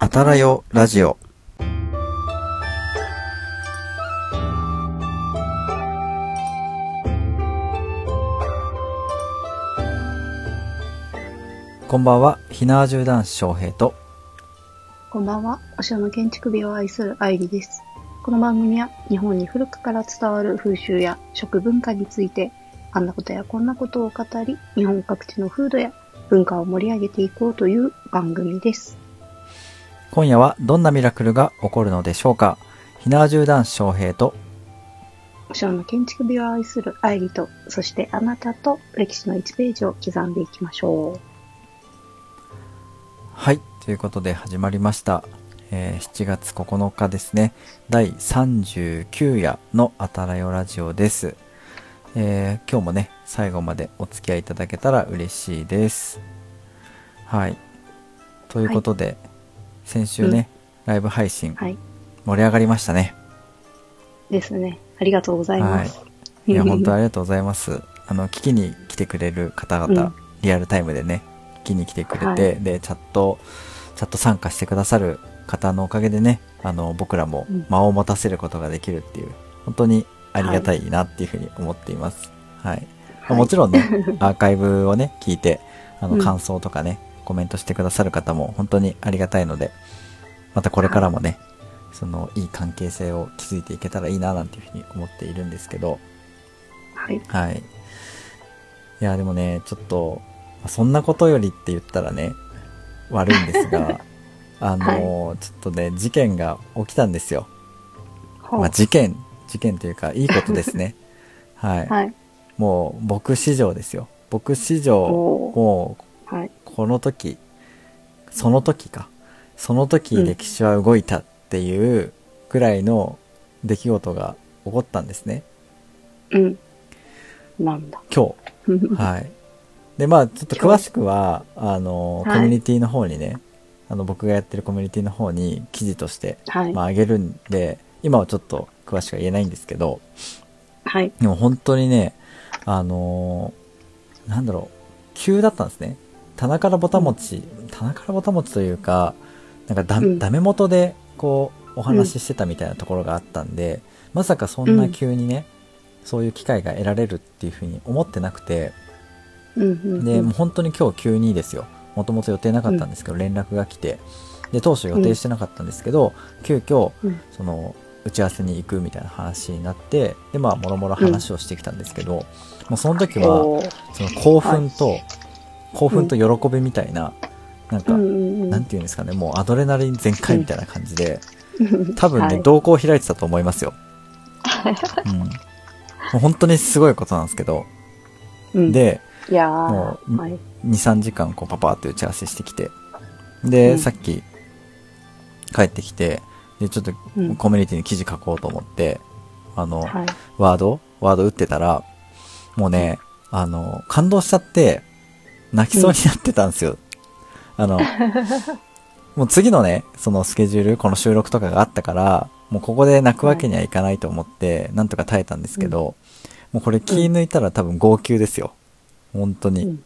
あたらよラジオ。こんばんは、ひなわじゅう男子翔平と、こんばんは。お城の建築美を愛する愛理です。この番組は日本に古くから伝わる風習や食文化について、あんなことやこんなことを語り、日本各地の風土や文化を盛り上げていこうという番組です。今夜はどんなミラクルが起こるのでしょうか？ひなわじゅう男子翔平と、お城の建築美を愛する愛理と、そしてあなたと歴史の1ページを刻んでいきましょう。はい、ということで始まりました。えー7月9日ですね。第39夜のあたらよラジオです。えー今日もね、最後までお付き合いいただけたら嬉しいです。はい。ということで、先週ね、ライブ配信はい。盛り上がりましたね。ですね。ありがとうございます。いや、本当ありがとうございます。あの、聞きに来てくれる方々、うんリアルタイムでね、聞きに来てくれて、はいで、チャット、チャット参加してくださる方のおかげでね、あの、僕らもうん間を持たせることができるっていう、本当にありがたいなっていうふうに思っています。はい。まあもちろんね、アーカイブをね、聞いて、あの、うん感想とかね、コメントしてくださる方も本当にありがたいので、またこれからもね、その、いい関係性を築いていけたらいいな、なんていうふうに思っているんですけど、はい。はい。いや、でもね、ちょっと、まあそんなことよりって言ったらね、悪いんですが、あのちょっとね、事件が起きたんですよ。まあ、事件、事件というか、いいことですね。はい。はい。もう、僕史上ですよ。僕史上、もう、はい。この時、その時か。その時うん歴史は動いたっていうぐらいの出来事が起こったんですね。うん。なんだ。今日。はい。で、まあ、ちょっと詳しくは、あの、はいコミュニティの方にね、あの、僕がやってるコミュニティの方に記事として、はい。まあ、あげるんで、今はちょっと詳しくは言えないんですけど、はい。でも本当にね、あのーなんだろう、急だったんですね。棚からぼたもち、棚からぼたもちというか、なんかだ、うん。ダメ元で、こう、お話ししてたみたいなところがあったんで、まさかそんな急にね、そういう機会が得られるっていうふうに思ってなくて、うんうんうん。で、もう本当に今日急にですよ。もともと予定なかったんですけど、連絡が来て、で、当初予定してなかったんですけど、急遽、うん。その、打ち合わせに行くみたいな話になって、で、まあ、もろもろ話をしてきたんですけど、もうその時は、その興奮と、興奮と喜びみたいな、なんか、うんうんうんなんていうんですかね、もうアドレナリン全開みたいな感じで、多分ね、はい動向を開いてたと思いますよ。うん。もう本当にすごいことなんですけど、うん、で、もうー、はい。2、3時間こうパパーって打ち合わせしてきて、で、うんさっき帰ってきて、で、ちょっとうんコミュニティに記事書こうと思って、あの、はい。ワードワード打ってたら、もうね、あの、感動しちゃって、泣きそうになってたんですよ。あの、もう次のね、そのスケジュール、この収録とかがあったから、もうここで泣くわけにはいかないと思って、なんとか耐えたんですけど、もうこれ気抜いたら多分号泣ですよ。本当に。うん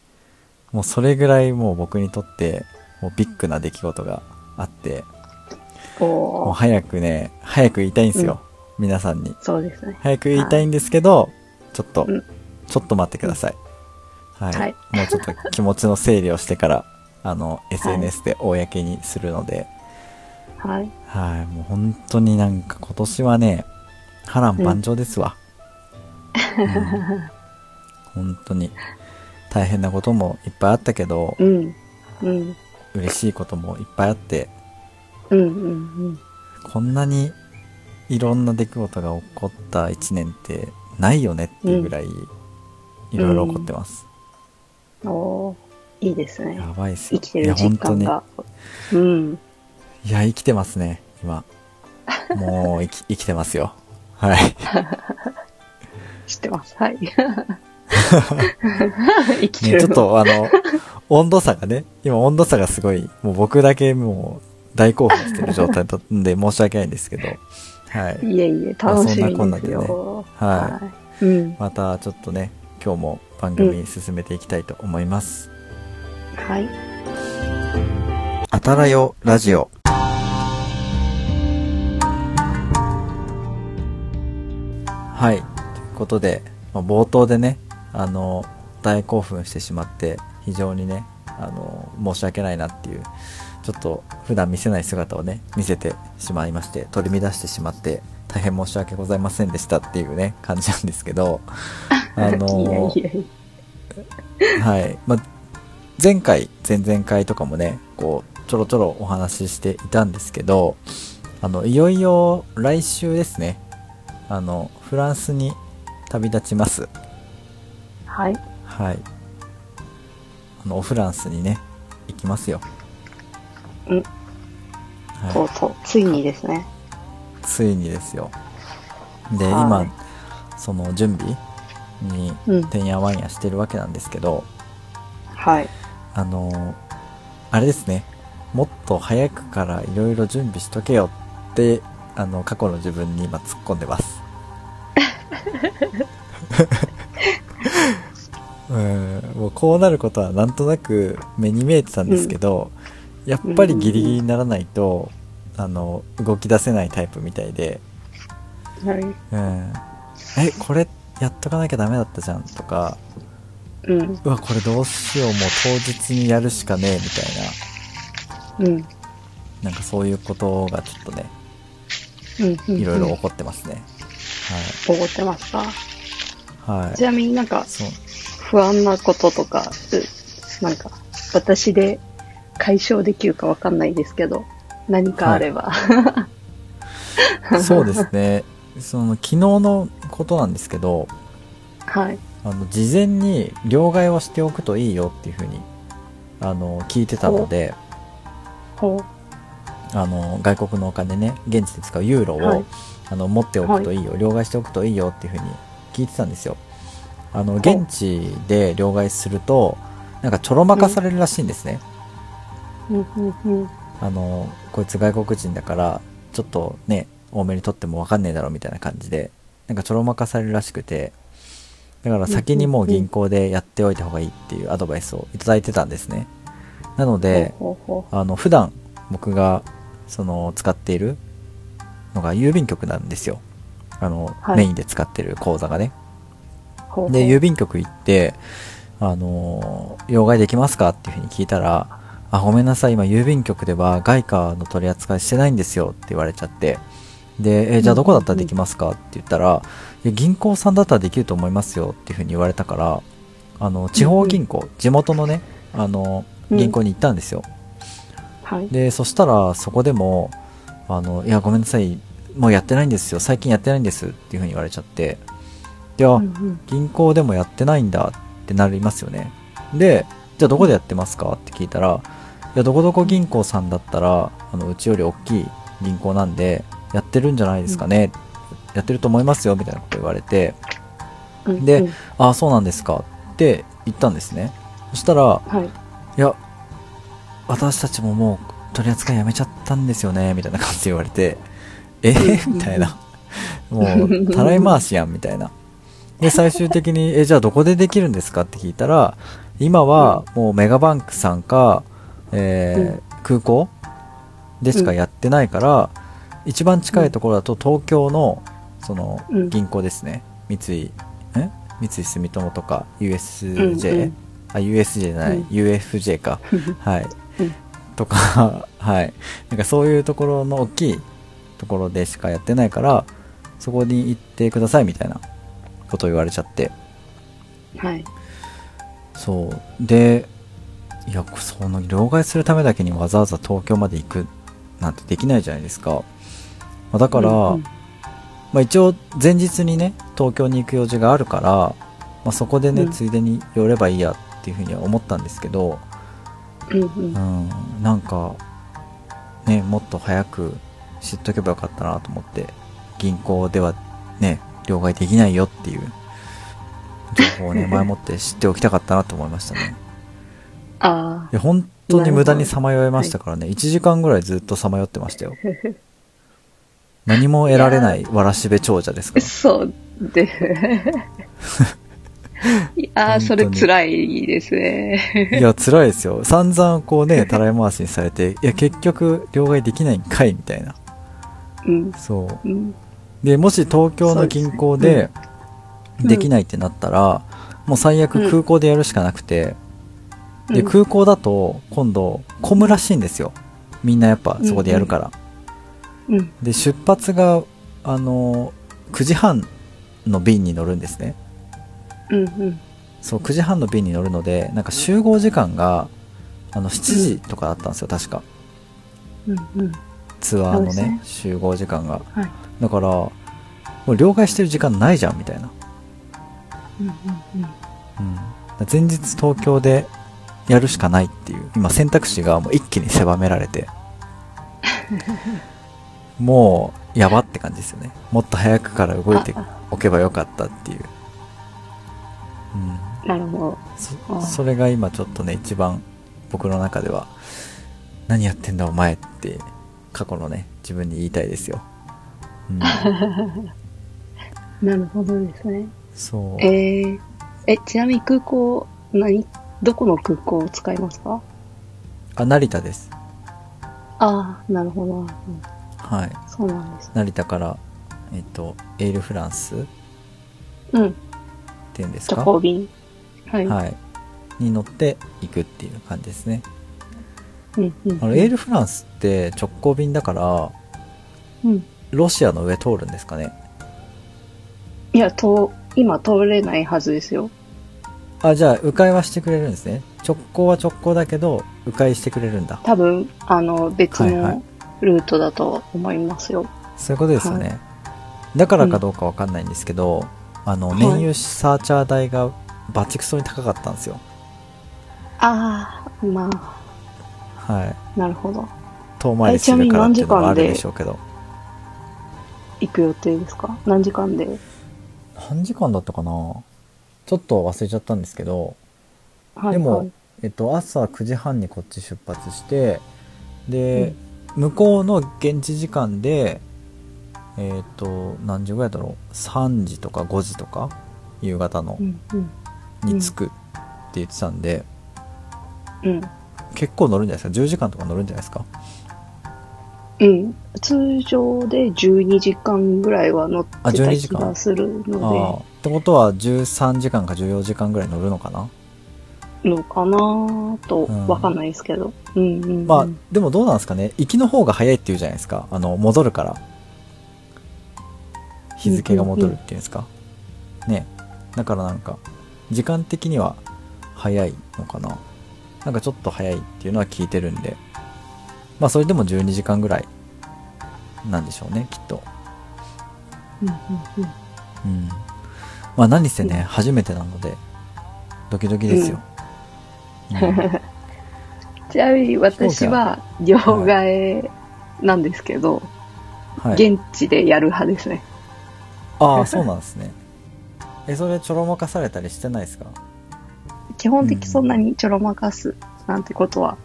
もうそれぐらいもう僕にとって、もうビッグな出来事があって、もう早くね、早く言いたいんですよ。皆さんに。そうですね。早く言いたいんですけど、ちょっと、うんちょっと待ってください。はい。はいもうちょっと気持ちの整理をしてから、あの、SNS で公にするので、はい。はい、もう本当になんか今年はね、波乱万丈ですわ。うん本当に。大変なこともいっぱいあったけど、うん。うん。嬉しいこともいっぱいあって、うん。うん。こんなにいろんな出来事が起こった一年ってないよねっていうぐらい、いろいろ起こってます。うん。おーいいですね。やばいっすよ。生きてる実。感が。うん。いや、生きてますね、今。もう生き、生きてますよ。はい。知ってます。はい。生きてね、る。ちょっとあの、温度差がね、今温度差がすごい、もう僕だけもう大興奮してる状態だったんで 申し訳ないんですけど、はい。いえいえ、まあ楽しみそんなこんなですでねよ。はい。い。うん。またちょっとね、今日も番組進めていきたいと思います。うん、はい。あたらよラジオ。はい。ということで、まあ、冒頭でね、あの、大興奮してしまって、非常にね、あの、申し訳ないなっていう、ちょっと普段見せない姿をね、見せてしまいまして、取り乱してしまって、大変申し訳ございませんでしたっていうね、感じなんですけど、あの、いやいや。はい。まあ、前回、前々回とかもね、こう、ちょろちょろお話ししていたんですけど、あの、いよいよ来週ですね、あの、フランスに旅立ちます。はい。はい。あの、オフランスにね、行きますよ。うん。とはうとう、ついにですね。い。ついにですよ。で、はい今、その準備にうん、てんやわんやしてるわけなんですけど、はい。あのあれですねもっと早くからいろいろ準備しとけよってあの過去の自分に今突っ込んでます うんもうこうなることはなんとなく目に見えてたんですけど、やっぱりギリギリにならないと、あの動き出せないタイプみたいで、はい。うん、えこれやっとかなきゃダメだったじゃんとかうん。うわこれどうしようもう当日にやるしかねえみたいなうん。なんかそういうことがちょっとね、うん。いろいろ起こってますね。怒ってますか？はい。はい。ちなみになんか。不安なこととか、うなんか、私で解消できるかわかんないですけど、何かあれば。そうですね。その、昨日のことなんですけど、はい。あの、事前に両替をしておくといいよっていうふうに、あの、聞いてたので、ほあの、外国のお金ね、現地で使うユーロを、はいあの、持っておくといいよ、両替しておくといいよっていうふうに聞いてたんですよ。あの、現地で両替すると、なんかちょろまかされるらしいんですね。う。うん、うん、うん。あの、こいつ外国人だから、ちょっとね、多めに取ってもわかんねえだろみたいな感じで、なんかちょろまかされるらしくて、だから先にもう銀行でやっておいた方がいいっていうアドバイスをいただいてたんですね。なので、あの、普段僕が、その、使っているのが郵便局なんですよ。あの、はいメインで使ってる口座がね。で、郵便局行って、あのー、両替できますか？っていうふうに聞いたら、あ、ごめんなさい、今郵便局では外貨の取り扱いしてないんですよって言われちゃって、で、えじゃあどこだったらできますかって言ったら、いや銀行さんだったらできると思いますよっていうふうに言われたから、あの、地方銀行、地元のね、あの、銀行に行ったんですよ。はい。で、そしたらそこでも、あの、いや、ごめんなさい、もうやってないんですよ、最近やってないんですっていうふうに言われちゃって、いや、うんうん。銀行でもやってないんだってなりますよね。で、じゃあどこでやってますかって聞いたら、いや、どこどこ銀行さんだったら、あの、うちより大きい銀行なんで、やってるんじゃないですかね。やってると思いますよ、みたいなこと言われて、うんでうんああ、そうなんですかって言ったんですね。そしたら、はい。いや、私たちももう取り扱いやめちゃったんですよね、みたいな感じで言われて、え？ーみたいな。もう、たらい回しやん、みたいな。で、最終的に、え、じゃあどこでできるんですか？って聞いたら、今はもうメガバンクさんか、えー空港でしかやってないから、一番近いところだと東京の、そのうん、銀行ですね。三井、え？三井住友とか、うん USJ、うんあ、USJ じゃない、うん UFJ か。はい。うんとか、はい。なんかそういうところの大きいところでしかやってないから、そこに行ってくださいみたいなことを言われちゃって。はい。そう。で、いや、その、両替するためだけにわざわざ東京まで行くなんてできないじゃないですか。まあだから、うんうんまあ一応前日にね、東京に行く用事があるから、まあそこでね、うんついでに寄ればいいやっていうふうには思ったんですけど、うんうんうん、なんか、ね、もっと早く知っとけばよかったなと思って、銀行ではね、両替できないよっていう情報をね、前もって知っておきたかったなと思いましたね。あいや、本当に無駄にさまよえましたからね、1時間ぐらいずっとさまよってましたよ。何も得られないわらしべ長者ですかあ。ら。そうで。いやー、それ辛いですね。いや、辛いですよ。散々こうね、たらい回しにされて、いや、結局、両替できないんかいみたいな。うん。そう。うん。で、もし東京の銀行でうんできないってなったら、もう最悪空港でやるしかなくて、で、うん空港だと今度混むらしいんですよ。みんなやっぱそこでやるから。うん。で、出発が、あの、9時半の便に乗るんですね。うんうん。そう、9時半の便に乗るので、なんか集合時間が、あの、7時とかだったんですよ、確か。うんうん。ツアーのねね集合時間が。はい。だから、もう了解してる時間ないじゃん、みたいな。うんうんうん。うん。前日東京でやるしかないっていう、今選択肢がもう一気に狭められて、もう、やばって感じですよね。もっと早くから動いておけばよかったっていう。うん。なるほど。それが今ちょっとね一番僕の中では何やってんだお前って過去のね自分に言いたいですよ、うん、なるほどですね。そうえー、え、ちなみに空港、何、どこの空港を使いますか？あ成田ですああ、なるほど。うんはいそうなんです。成田からえっとエールフランスっうん。ていうんです直か行便。はい。はいに乗って行くっていう感じですねうんうん。あのエールフランスって直行便だからうん。ロシアの上通るんですかね？いや、と、今通れないはずですよ。あじゃあ迂回はしてくれるんですね直行は直行だけど迂回してくれるんだ多分、あの、別はいはいのルートだと思いますよ。そういうことですよね。だからかどうかわかんないんですけど、あの、燃油サーチャー代がバチクソに高かったんですよ。ああ、まあ、はい。なるほど。遠回りするからっていうのもあるでしょうけど。行く予定ですか？何時間で？何時間だったかな？ちょっと忘れちゃったんですけど、はい、でも、はいえっと、朝9時半にこっち出発して、で、向こうの現地時間で、えっと、何時ぐらいだろう ?3 時とか5時とか？夕方のうん、うん、に着くって言ってたんで、うん。結構乗るんじゃないですか ?10 時間とか乗るんじゃないですか？うん。通常で12時間ぐらいは乗ってあた12気時間がするのってことは13時間か14時間ぐらい乗るのかな、で、のかなと、うん。わかんないですけど。うん、うんうん。まあでもどうなんですかね？行きの方が早いっていうじゃないですか。あの戻るから。日付が戻るっていうんですか、ね。だからなんか時間的には早いのかな？なんかちょっと早いっていうのは聞いてるんで。まあそれでも12時間ぐらいなんでしょうねきっと。うん、うん、うん。うんまあ何せね、初めてなのでドキドキですよ、うん。ちなみに私は、両替なんですけど、はい、現地でやる派ですね。ああそうなんですね。えそれちょろまかされたりしてないですか？基本的そんなにちょろまかすなんてことは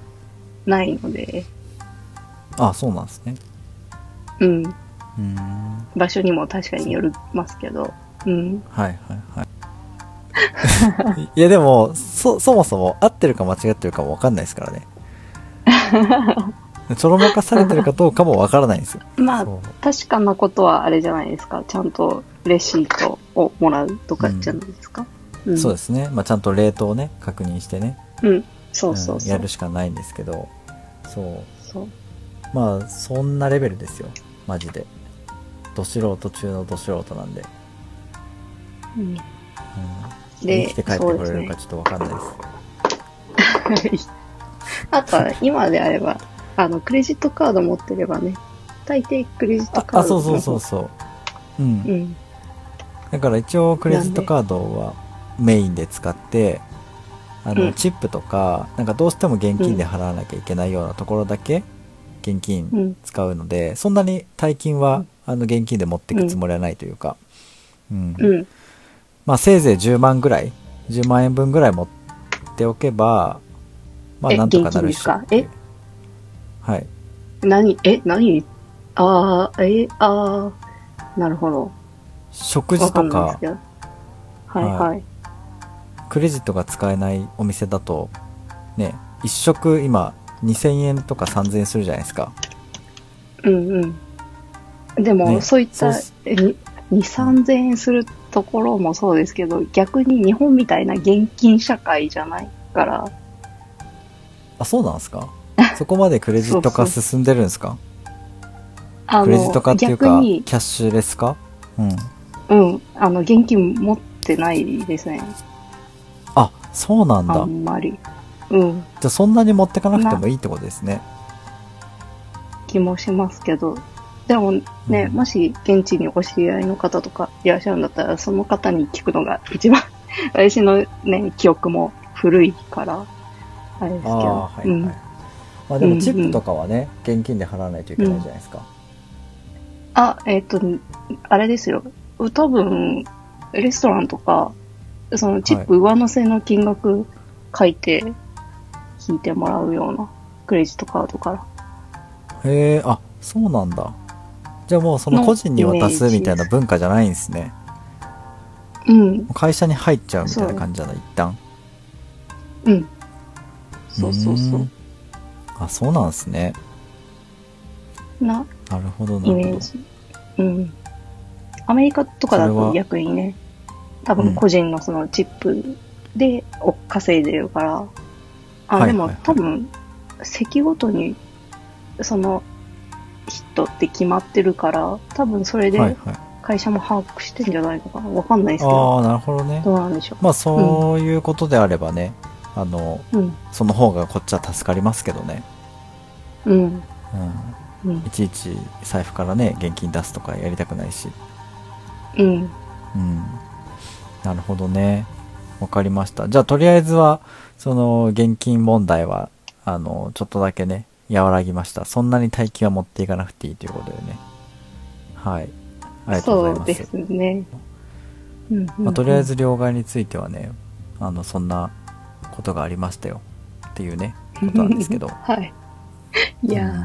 ないので、ああそうなんですね。うん。うーん。場所にも確かによりますけど、うん。はいはいはい いやでもそそもそも合ってるか間違ってるかも分かんないですからね ちょろまかされてるかどうかも分からないんですよまあ、確かなことはあれじゃないですか。ちゃんとレシートをもらうとかじゃないですか。うん。そうですね、まあ、ちゃんとレートをね確認してねうん。そうそううんそう。やるしかないんですけどそうそう。まあそんなレベルですよマジでど素人中のど素人なんで、うん。うん、で生きて帰ってこれるかちょっと分かんないです。あとは、今であれば、あの、クレジットカード持ってればね、大抵クレジットカードああそうそうそうそう。うん。うん。だから一応クレジットカードはメインで使ってあの、うん。チップとかなんかどうしても現金で払わなきゃいけないようなところだけ現金うん。使うので、そんなに大金は、あの現金で持っていくつもりはないというか、うん。うん。まあせいぜい10万ぐらい10万円分ぐらい持っておけばまあえなんとかなるっし。ょ現金ですはい。何？え何？ああ、えああ、なるほど。食事とか。んない。はいはい。クレジットが使えないお店だとね一食今2000円とか3000円するじゃないですか。うんうん。でも、ねそういった、そうえに2、3000円するところもそうですけど、逆に日本みたいな現金社会じゃないから、あ、そうなんですか？そこまでクレジット化進んでるんですか？あクレジット化っていうか、キ、ャッシュレス化？うん。うん、あの、現金持ってないですね。あ、そうなんだ。あんまり。うん、じゃあそんなに持ってかなくてもいいってことですね。気もしますけど。でもね、うんもし現地にお知り合いの方とかいらっしゃるんだったら、その方に聞くのが一番、私のね、記憶も古いから、あれですけど。はいはい。うんまあでもチップとかはね、現金で払わないといけないじゃないですか。あ、えっ、と、あれですよ。多分、レストランとか、そのチップ上乗せの金額書いて引いてもらうようなクレジットカードから。へえ、あ、そうなんだ。じゃあもうその個人に渡すみたいな文化じゃないんですね。うん、会社に入っちゃうみたいな感じじゃない一旦。うん。そうそうそう。あ、そうなんですね。ななるほど、なるほど。イメージ。うん。アメリカとかだと逆にね、多分個人のそのチップでお稼いでるから、あ、でもはいはいはい多分、席ごとに、その、人って決まってるから、多分それで。会社も把握してんじゃないのかな？わかんないですけど、ああ、なるほどね。どうなんでしょまあそういうことであればね、あの、う。うん。その方がこっちは助かりますけどね。うん。うん。うんい。ちいち財布からね、現金出すとかやりたくないし。うん。うん。なるほどね。わかりました。じゃあとりあえずは、その現金問題は、あの、ちょっとだけね、和らぎました。そんなに大金は持っていかなくていいということでね。はい。ありがとうございます。そうですね。うん、うん。まあ、とりあえず両替についてはね、あの、そんなことがありましたよ。っていうね、ことなんですけど。はい。いやうん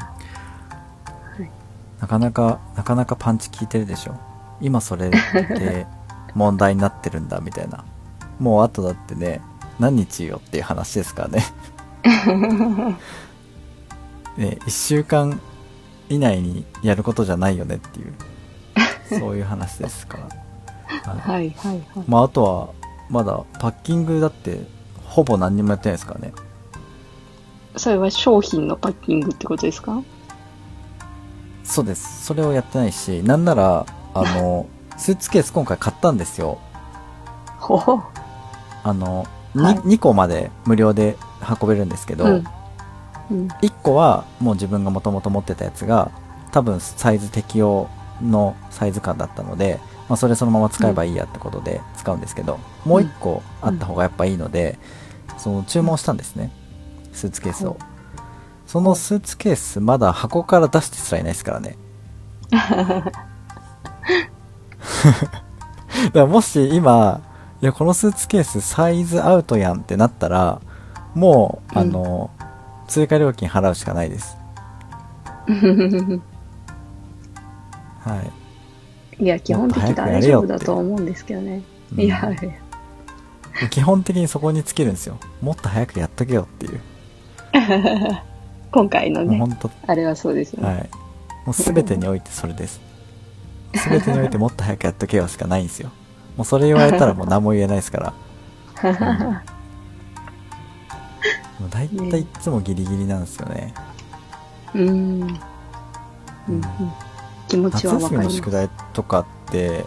なかなか、なかなかパンチ効いてるでしょ。今それで 問題になってるんだ、みたいな。もうあとだってね、何日よっていう話ですからね。ー。ね、一週間以内にやることじゃないよねっていう、そういう話ですから。はいはいはいはい。まああとは、まだパッキングだって、ほぼ何にもやってないですからね。それは商品のパッキングってことですか？そうです。それをやってないし、なんなら、あの、スーツケース今回買ったんですよ。ほほ。あの、にはい 2, 個まで無料で運べるんですけど、うん。うん。1個はもう自分がもともと持ってたやつが、多分サイズ適用のサイズ感だったので、まあ、それそのまま使えばいいやってことで使うんですけど、もう1個あった方がやっぱいいので、その注文したんですね。スーツケースを。そのスーツケースまだ箱から出してすらいないですからね。だからもし今、いや、このスーツケースサイズアウトやんってなったら、もう、うんあの、追加料金払うしかないです。はいや、基本的に大丈夫だと思うんですけどね。い。いや、うん基本的にそこに尽きるんですよ。もっと早くやっとけよっていう。今回のね、本当、あれはそうですよね。はい。もうすべてにおいてそれです。すべてにおいてもっと早くやっとけよしかないんですよ。もうそれ言われたらもう何も言えないですから。もう大体いつもギリギリなんですよね。うん。うんうん気持ち夏休み。の宿題とかって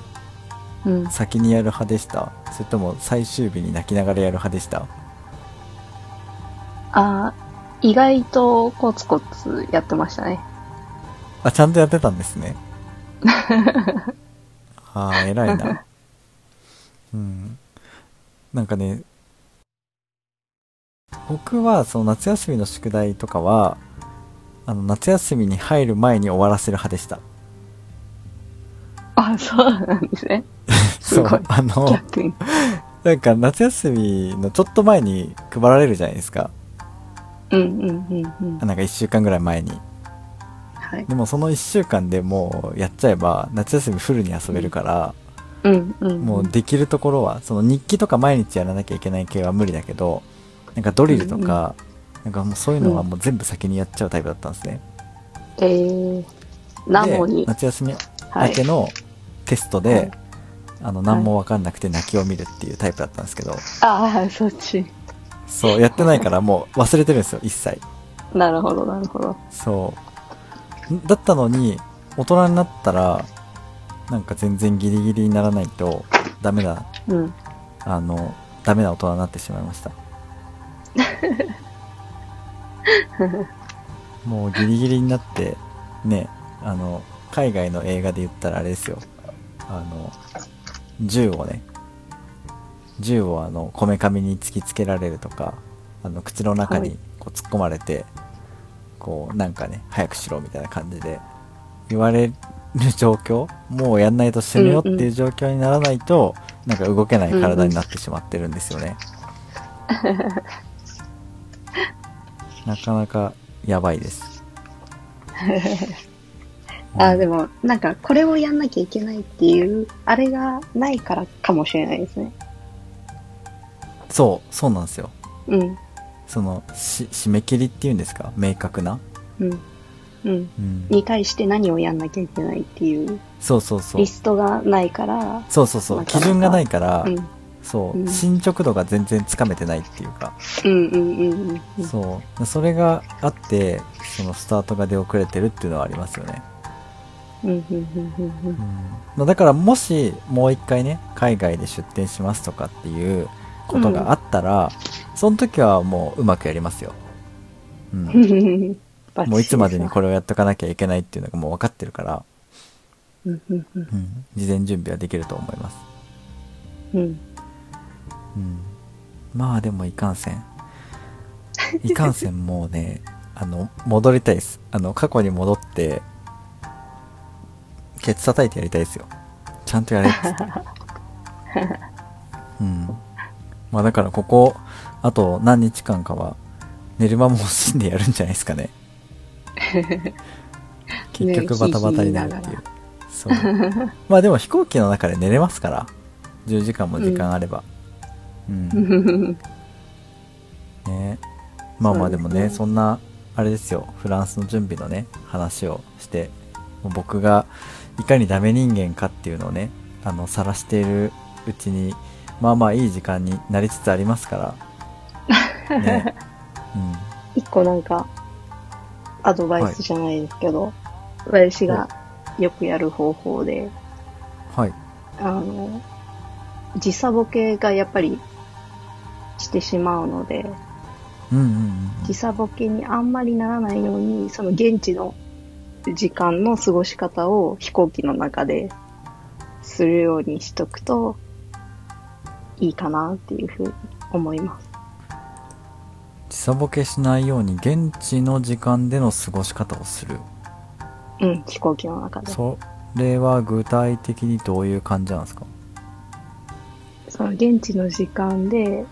うん。先にやる派でした？それとも最終日に泣きながらやる派でした？あー意外とコツコツやってましたね。あ、ちゃんとやってたんですね。ああ、偉いな。うん。なんかね、僕はその夏休みの宿題とかは、あの、夏休みに入る前に終わらせる派でした。あ、そうなんですね。すそごい。。うあの、逆に。なんか夏休みのちょっと前に配られるじゃないですか。うんうんうんうん。なんか一週間ぐらい前に。はい。でもその一週間でもうやっちゃえば夏休みフルに遊べるから、うんうんうん。もうできるところは、その日記とか毎日やらなきゃいけない系は無理だけど、なんかドリルとか、なんかもうそういうのはもう全部先にやっちゃうタイプだったんですね。えー、なのでに、夏休み、だけのテストで、はいあの、何もわかんなくて泣きを見るっていうタイプだったんですけど、ああ、そっち。そう、やってないからもう忘れてるんですよ、一切。なるほど、なるほど。そう。んだったのに、大人になったら、なんか全然ギリギリにならないと、ダメな、うん。あの、ダメな大人になってしまいました。もうギリギリになって、ね、あの、海外の映画で言ったらあれですよ。あの、銃をね、銃をあの、こめかみに突きつけられるとか、あの、口の中にはいこう突っ込まれて、こう、なんかね、早くしろみたいな感じで言われる状況もうやんないと死ぬよっていう状況にならないと、なんか動けない体になってしまってるんですよね。なかなかやばいです。あ、でも、なんか、これをやんなきゃいけないっていう、あれがないからかもしれないですね。そう、そうなんですよ。うん。その、し、締め切りっていうんですか？明確な？うん。うん。うん。に対して何をやんなきゃいけないっていうそうそうそうリ。ストがないから、そうそうそう。基準がないから、うん。そう、うん進捗度が全然つかめてないっていうか、うんうんうんうん。そう。それがあって、そのスタートが出遅れてるっていうのはありますよね。うんうんうんうんうんまあだからもしもう一回ね、海外で出店しますとかっていうことがあったら、その時はもううまくやりますよ。うん。うん。もういつまでにこれ。れをやっとかなきゃいけないっていうのがもう分かってるから、うん。事前準備はできると思います。うん。うん。まあでもいかんせん。いかんせんもうね、あの、戻りたいです。あの、過去に戻って、ケツ叩いてやりたいですよ。ちゃんとやれっつって。うん。まあだからここ、あと何日間かは、寝る間も惜しんでやるんじゃないですかね。結局バタバタになるっていう。そう。まあでも飛行機の中で寝れますから。10時間も時間あれば。うん。ねまあまあでもね、ねそんな、あれですよ、フランスの準備のね、話をして、もう僕がいかにダメ人間かっていうのをね、あの、晒しているうちに、まあまあいい時間になりつつありますから。ね。うん。一個なんか、アドバイスじゃないですけど、私がよくやる方法で、はい。あの、時差ボケがやっぱりしてしまうので、うんうんうん時差ボケにあんまりならないように、その現地の時間の過ごし方を飛行機の中でするようにしとくといいかなっていうふうに思います。時差ボケしないように現地の時間での過ごし方をする。うん、飛行機の中で。それは具体的にどういう感じなんですか？その現地の時間で、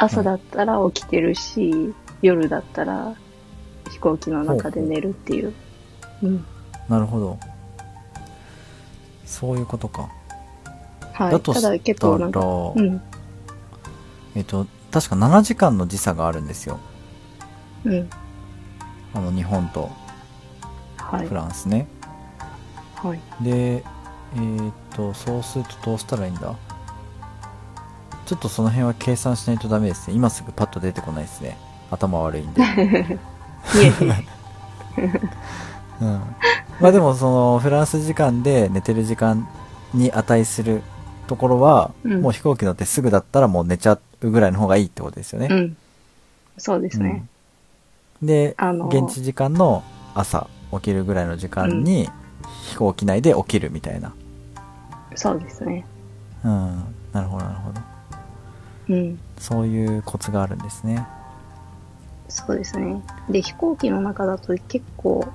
朝だったら起きてるし、夜だったら飛行機の中で寝るっていう。うん。なるほど。そういうことか。はい。だとただ結構なんか、したらうん。えっと、確か7時間の時差があるんですよ。うん。あの、日本とはいフ。ランスね。はい。で、えーっと、そうするとどうしたらいいんだ？ちょっとその辺は計算しないとダメですね。今すぐパッと出てこないですね。頭悪いんで。うん。まあでも、その、フランス時間で寝てる時間に値するところは、うんもう飛行機乗ってすぐだったらもう寝ちゃうぐらいの方がいいってことですよね。うん。そうですね。うんで、あの現地時間の朝起きるぐらいの時間に飛行機内で起きるみたいな。そうですね。うん。なるほど、なるほど。うん。そういうコツがあるんですね。そうですね。で、飛行機の中だと結構、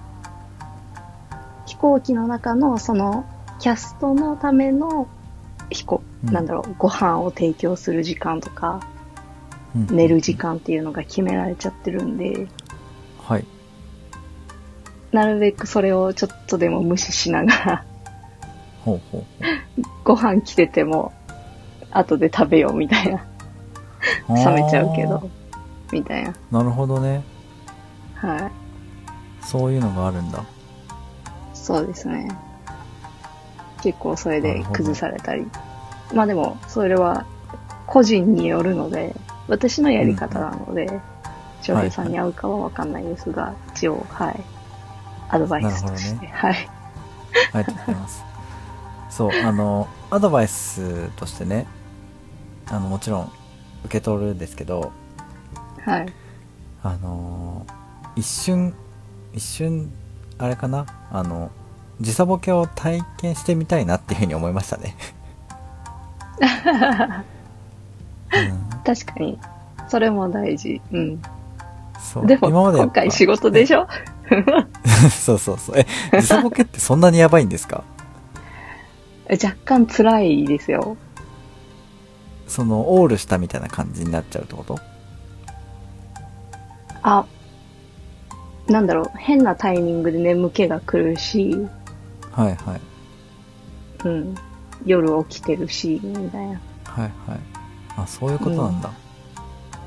飛行機の中のその、キャストのための飛行、うんなんだろう、ご飯を提供する時間とか、うん寝る時。間っていうのが決められちゃってるんで、はい。なるべくそれをちょっとでも無視しながら、ほうほうご飯来てても、後で食べようみたいな。冷めちゃうけあど、みたいな。ー。なるほどね。はい。そういうのがあるんだ。そうですね。結構それで崩されたり。まあでも、それは個人によるので、私のやり方なので、翔平さんに合うかはわかんないですが、一応、はい。アドバイスとして、なるはい。ありがとうございます。そう、あの、アドバイスとしてね、あの、もちろん受け取るんですけど、はい。あのー一瞬、一瞬、あれかな？あの、時差ボケを体験してみたいなっていうふうに思いましたね。うん、確かに、それも大事。うん。そうでも、今まで今回仕事でしょ？そうそうそう。え、時差ボケってそんなにやばいんですか？若干辛いですよ。その、オールしたみたいな感じになっちゃうってこと？あ、なんだろう、変なタイミングで眠気が来るし、はいはい。うん。夜起きてるし、みたいな。はいはい。あ、そういうことなんだ。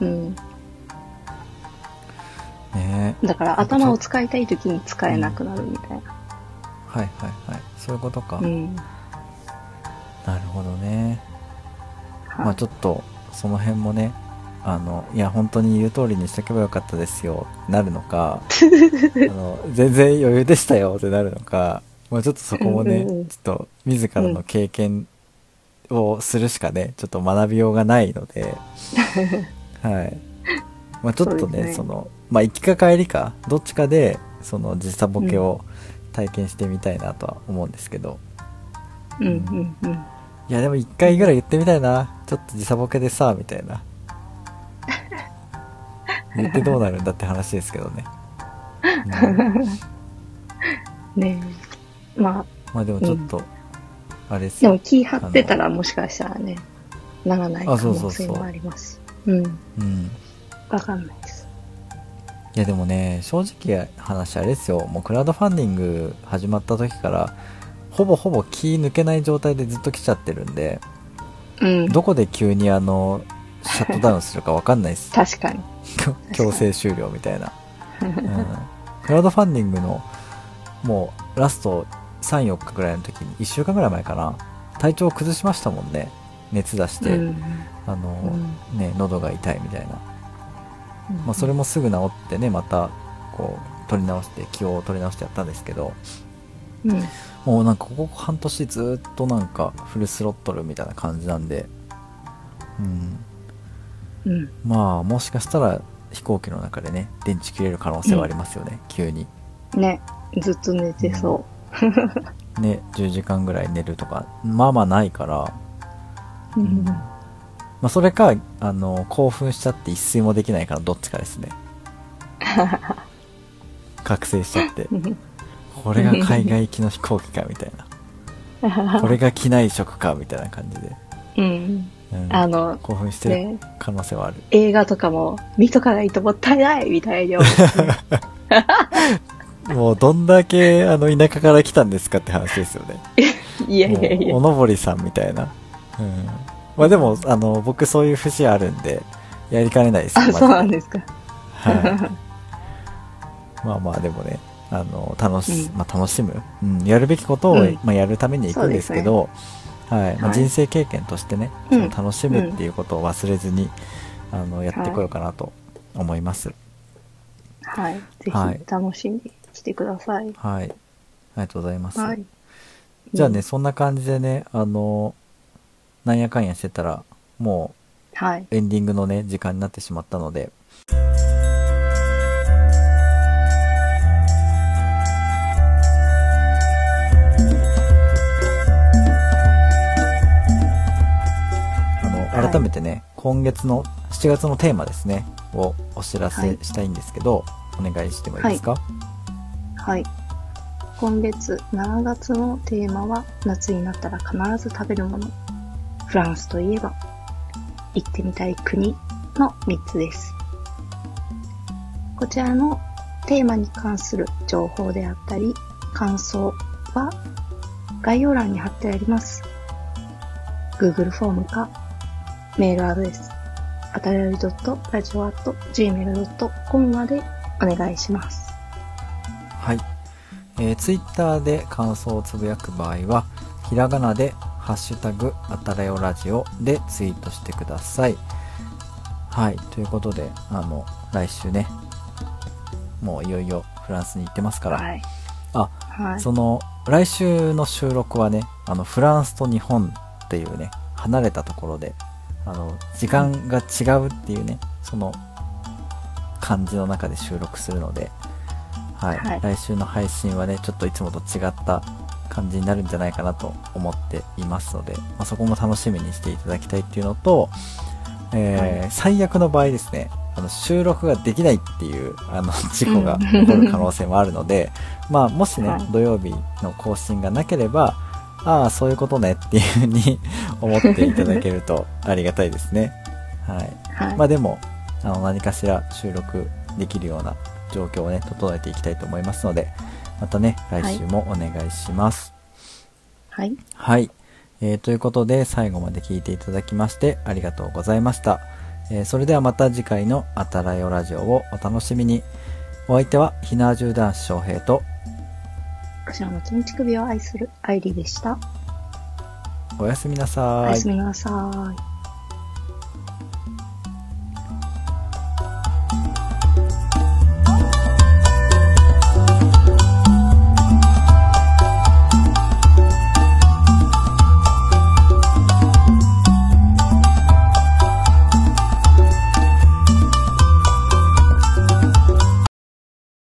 うん。ねえ。だから頭を使いたい時に使えなくなるみたいな。はいはいはい。そういうことか。うん。なるほどね。まはい。あちょっと、その辺もね、あの、いや、本当に言う通りにしとけばよかったですよ、なるのか、あの、全然余裕でしたよってなるのか、まあちょっとそこもね、うんうんうん。ちょっと、自らの経験をするしかね、ちょっと学びようがないので、はい。まあちょっとね、ね。その、まあ行きか帰りか、どっちかで、その時差ボケを体験してみたいなとは思うんですけど、うんうんうん。いやでも一回ぐらい言ってみたいな。ちょっと時差ボケでさ、みたいな。言ってどうなるんだって話ですけどね。うんねえ。まあ、まあでもちょっと、あれですでもよ。気張ってたらもしかしたらね、ならない可能性もあります。うん。うん。わかんないです。いやでもね、正直話あれですよ。もうクラウドファンディング始まった時から、ほぼほぼ気抜けない状態でずっと来ちゃってるんで、うん。どこで急にあの、シャットダウンするかわかんないです。確かに。強制終了みたいな。うんクラウドファンディングのもうラスト3、4日ぐらいの時に1週間ぐらい前かな体調を崩しましたもんね熱出して、うん。あの、うんね喉が痛いみたいな、うんまあ、それもすぐ治ってねまたこう取り直して気を取り直してやったんですけどうん。もうなんかここ半年ずっとなんかフルスロットルみたいな感じなんでうんうん。まあもしかしたら飛行機の中でね電池切れる可能性はありますよね、急にね。ずっと寝てそね10時間ぐらい寝るとかまあまあないからう。うん。まあ、それかあの興奮しちゃって一睡もできないからどっちかですね 覚醒しちゃってこれが海外行きの飛行機かみたいな これが機内食かみたいな感じで、うん。うんあの、興奮してるね、可能性はある、映画とかも見とかないともったいないみたいで。もうどんだけあの田舎から来たんですかって話ですよね いやいやいやお。のぼりさんみたいな、うん、まあでもあの僕そういう節あるんでやりかねないですよあ、そうなんですか。はい。まあまあでもね、あの、楽し、うんまあ楽しむ、うん、やるべきことを、うんまあやるために行くんですけど、はい。まあはい人生経験としてね、うんその楽しむっていうことを忘れずに、あの、やってこようかなと思います。はい。ぜはいひ楽しんできてください。はい。ありがとうございます。はい。じゃあね、うんそんな感じでね、あの、なんやかんやしてたら、もはい。うエンディングのね、時間になってしまったので、改めてね、今月の7月のテーマですね、をお知らはいせしたいんですけど、お願いしてもいいですか？はい。今月7月のテーマは夏になったら必ず食べるもの。フランスといえば行ってみたい国の3つです。こちらのテーマに関する情報であったり感想は概要欄に貼ってあります。Google フォームかメールアドレスあたらより .radio.gmail.com までお願いします。はい。えー、ツイッターで感想をつぶやく場合は、ひらがなで、ハッシュタグ、あたらよラジオでツイートしてください。はい、ということで、あの、来週ね、もういよいよフランスに行ってますから、はい。あ、はい。その、来週の収録はね、あの、フランスと日本っていうね、離れたところで、あの、時間が違うっていうね、その、感じの中で収録するので、はい、はい。来週の配信はね、ちょっといつもと違った感じになるんじゃないかなと思っていますので、まあ、そこも楽しみにしていただきたいっていうのと、えーはい。最悪の場合ですね、あの収録ができないっていうあの 事故が起こる可能性もあるので、まあ、もしね、はい。土曜日の更新がなければ、ああ、そういうことねっていうふうに 思っていただけるとありがたいですね。はい。はい。まあでも、あの、何かしら収録できるような状況をね、整えていきたいと思いますので、またね、来週もお願いします。はい。はい。えーということで、最後まで聞いていただきまして、ありがとうございました。えーそれではまた次回のあたらよラジオをお楽しみに。お相手は、ひなわじゅう男子翔平と、後ろの建築美を愛する愛理でした。おやすみなさーいおやす。みなさい。